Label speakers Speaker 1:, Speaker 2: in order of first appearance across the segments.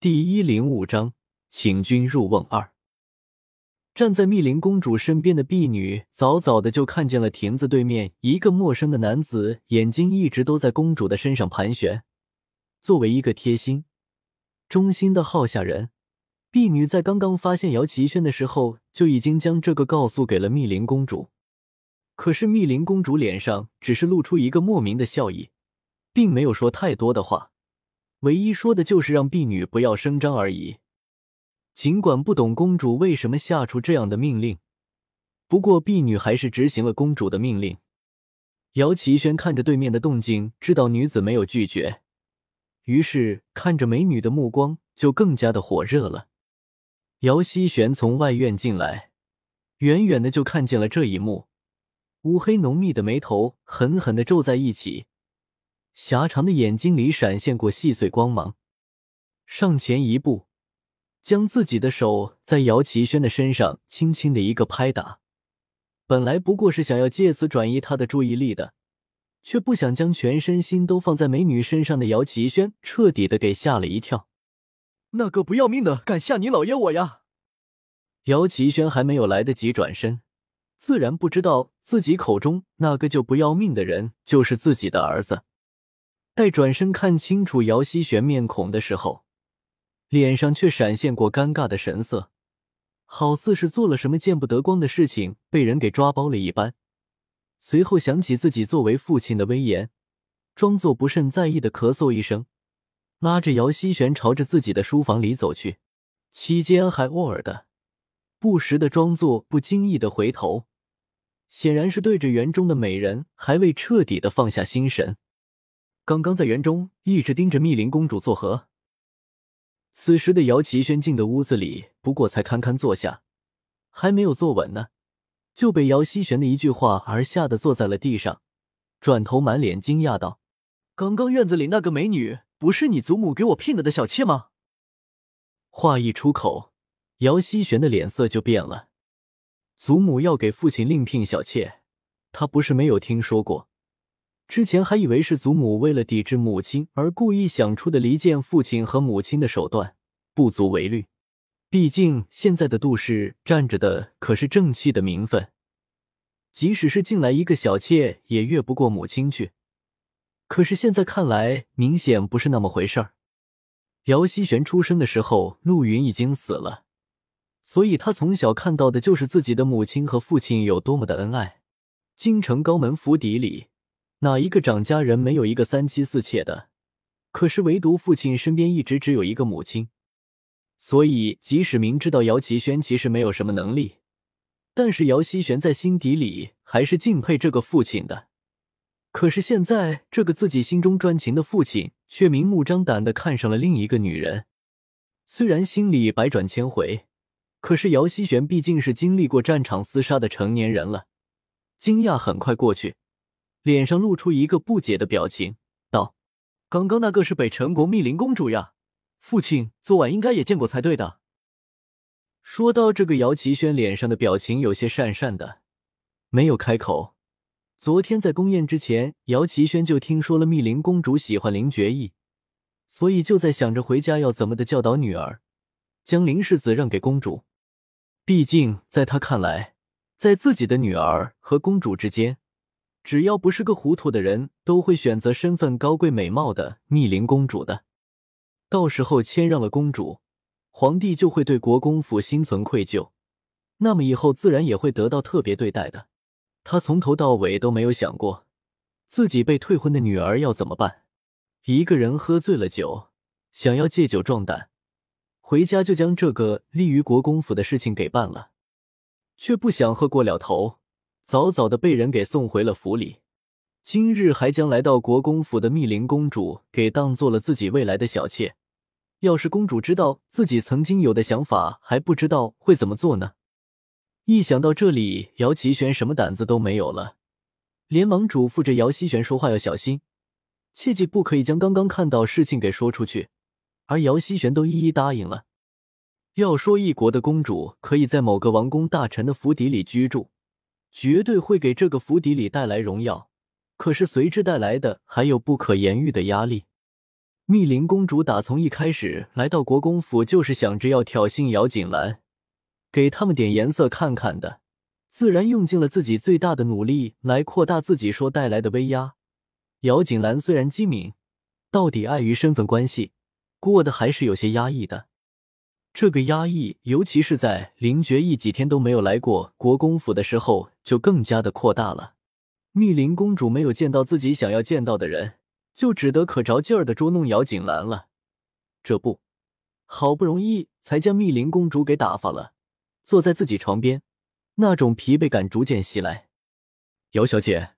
Speaker 1: 第一零五章，请君入瓮二。站在密林公主身边的婢女，早早的就看见了亭子对面一个陌生的男子，眼睛一直都在公主的身上盘旋。作为一个贴心、忠心的好下人，婢女在刚刚发现姚奇轩的时候，就已经将这个告诉给了密林公主。可是密林公主脸上只是露出一个莫名的笑意，并没有说太多的话。唯一说的就是让婢女不要声张而已。尽管不懂公主为什么下出这样的命令，不过婢女还是执行了公主的命令。姚奇轩看着对面的动静，知道女子没有拒绝，于是看着美女的目光就更加的火热了。姚希璇从外院进来，远远的就看见了这一幕，乌黑浓密的眉头狠狠的皱在一起。狭长的眼睛里闪现过细碎光芒，上前一步，将自己的手在姚奇轩的身上轻轻的一个拍打。本来不过是想要借此转移他的注意力的，却不想将全身心都放在美女身上的姚奇轩彻底的给吓了一跳。
Speaker 2: 那个不要命的敢吓你老爷我呀！
Speaker 1: 姚奇轩还没有来得及转身，自然不知道自己口中那个就不要命的人就是自己的儿子。待转身看清楚姚希璇面孔的时候，脸上却闪现过尴尬的神色，好似是做了什么见不得光的事情被人给抓包了一般。随后想起自己作为父亲的威严，装作不甚在意的咳嗽一声，拉着姚希璇朝着自己的书房里走去，期间还偶尔的、不时的装作不经意的回头，显然是对着园中的美人还未彻底的放下心神。刚刚在园中一直盯着密林公主作何？此时的姚奇轩进的屋子里，不过才堪堪坐下，还没有坐稳呢，就被姚希玄的一句话而吓得坐在了地上，转头满脸惊讶道：“
Speaker 2: 刚刚院子里那个美女，不是你祖母给我聘的的小妾吗？”
Speaker 1: 话一出口，姚希玄的脸色就变了。祖母要给父亲另聘小妾，他不是没有听说过。之前还以为是祖母为了抵制母亲而故意想出的离间父亲和母亲的手段，不足为虑。毕竟现在的杜氏站着的可是正气的名分，即使是进来一个小妾，也越不过母亲去。可是现在看来，明显不是那么回事儿。姚希玄出生的时候，陆云已经死了，所以他从小看到的就是自己的母亲和父亲有多么的恩爱。京城高门府邸里。哪一个长家人没有一个三妻四妾的？可是唯独父亲身边一直只有一个母亲，所以即使明知道姚奇轩其实没有什么能力，但是姚希玄在心底里还是敬佩这个父亲的。可是现在这个自己心中专情的父亲却明目张胆的看上了另一个女人，虽然心里百转千回，可是姚希玄毕竟是经历过战场厮杀的成年人了，惊讶很快过去。脸上露出一个不解的表情，道：“
Speaker 2: 刚刚那个是北辰国密林公主呀，父亲昨晚应该也见过才对的。”
Speaker 1: 说到这个，姚奇轩脸上的表情有些讪讪的，没有开口。昨天在宫宴之前，姚奇轩就听说了密林公主喜欢林觉意，所以就在想着回家要怎么的教导女儿，将林世子让给公主。毕竟在他看来，在自己的女儿和公主之间。只要不是个糊涂的人，都会选择身份高贵、美貌的密林公主的。到时候谦让了公主，皇帝就会对国公府心存愧疚，那么以后自然也会得到特别对待的。他从头到尾都没有想过，自己被退婚的女儿要怎么办。一个人喝醉了酒，想要借酒壮胆，回家就将这个利于国公府的事情给办了，却不想喝过了头。早早的被人给送回了府里，今日还将来到国公府的密林公主给当做了自己未来的小妾。要是公主知道自己曾经有的想法，还不知道会怎么做呢？一想到这里，姚奇玄什么胆子都没有了，连忙嘱咐着姚希玄说话要小心，切记不可以将刚刚看到事情给说出去。而姚希玄都一一答应了。要说一国的公主可以在某个王公大臣的府邸里居住。绝对会给这个府邸里带来荣耀，可是随之带来的还有不可言喻的压力。密林公主打从一开始来到国公府，就是想着要挑衅姚锦兰，给他们点颜色看看的，自然用尽了自己最大的努力来扩大自己所带来的威压。姚锦兰虽然机敏，到底碍于身份关系，过得还是有些压抑的。这个压抑，尤其是在林觉义几天都没有来过国公府的时候，就更加的扩大了。密林公主没有见到自己想要见到的人。就只得可着劲儿的捉弄姚锦兰了，这不，好不容易才将密林公主给打发了，坐在自己床边，那种疲惫感逐渐袭来。姚小姐，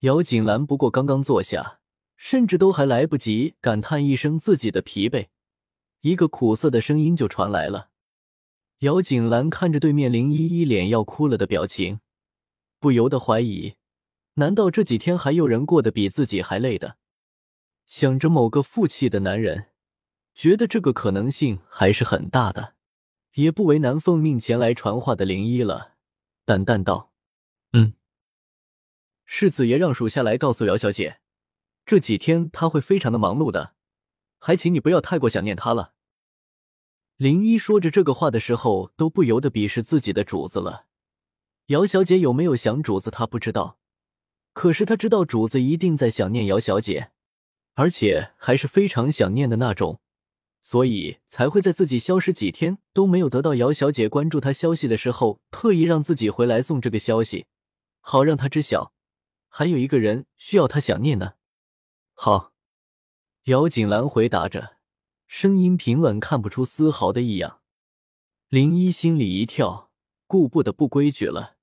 Speaker 1: 姚锦兰不过刚刚坐下，甚至都还来不及感叹一声自己的疲惫，一个苦涩的声音就传来了。姚锦兰看着对面林依依脸要哭了的表情，不由得怀疑。难道这几天还有人过得比自己还累的？想着某个负气的男人，觉得这个可能性还是很大的，也不为难奉命前来传话的灵一了，淡淡道：“嗯，世子爷让属下来告诉姚小姐，这几天他会非常的忙碌的，还请你不要太过想念他了。”林一说着这个话的时候，都不由得鄙视自己的主子了。姚小姐有没有想主子，他不知道。可是他知道主子一定在想念姚小姐，而且还是非常想念的那种，所以才会在自己消失几天都没有得到姚小姐关注他消息的时候，特意让自己回来送这个消息，好让他知晓还有一个人需要他想念呢。好，姚锦兰回答着，声音平稳，看不出丝毫的异样。林一心里一跳，顾不得不规矩了。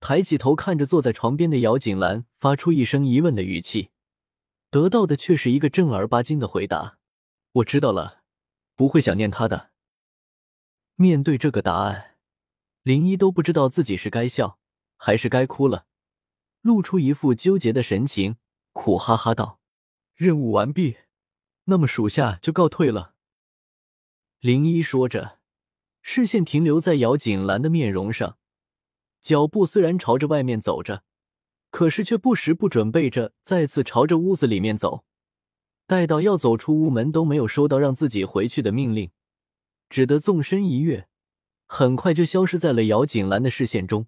Speaker 1: 抬起头看着坐在床边的姚锦兰，发出一声疑问的语气，得到的却是一个正儿八经的回答：“我知道了，不会想念他的。”面对这个答案，林一都不知道自己是该笑还是该哭了，露出一副纠结的神情，苦哈哈道：“任务完毕，那么属下就告退了。”林一说着，视线停留在姚锦兰的面容上。脚步虽然朝着外面走着，可是却不时不准备着再次朝着屋子里面走。待到要走出屋门，都没有收到让自己回去的命令，只得纵身一跃，很快就消失在了姚锦兰的视线中。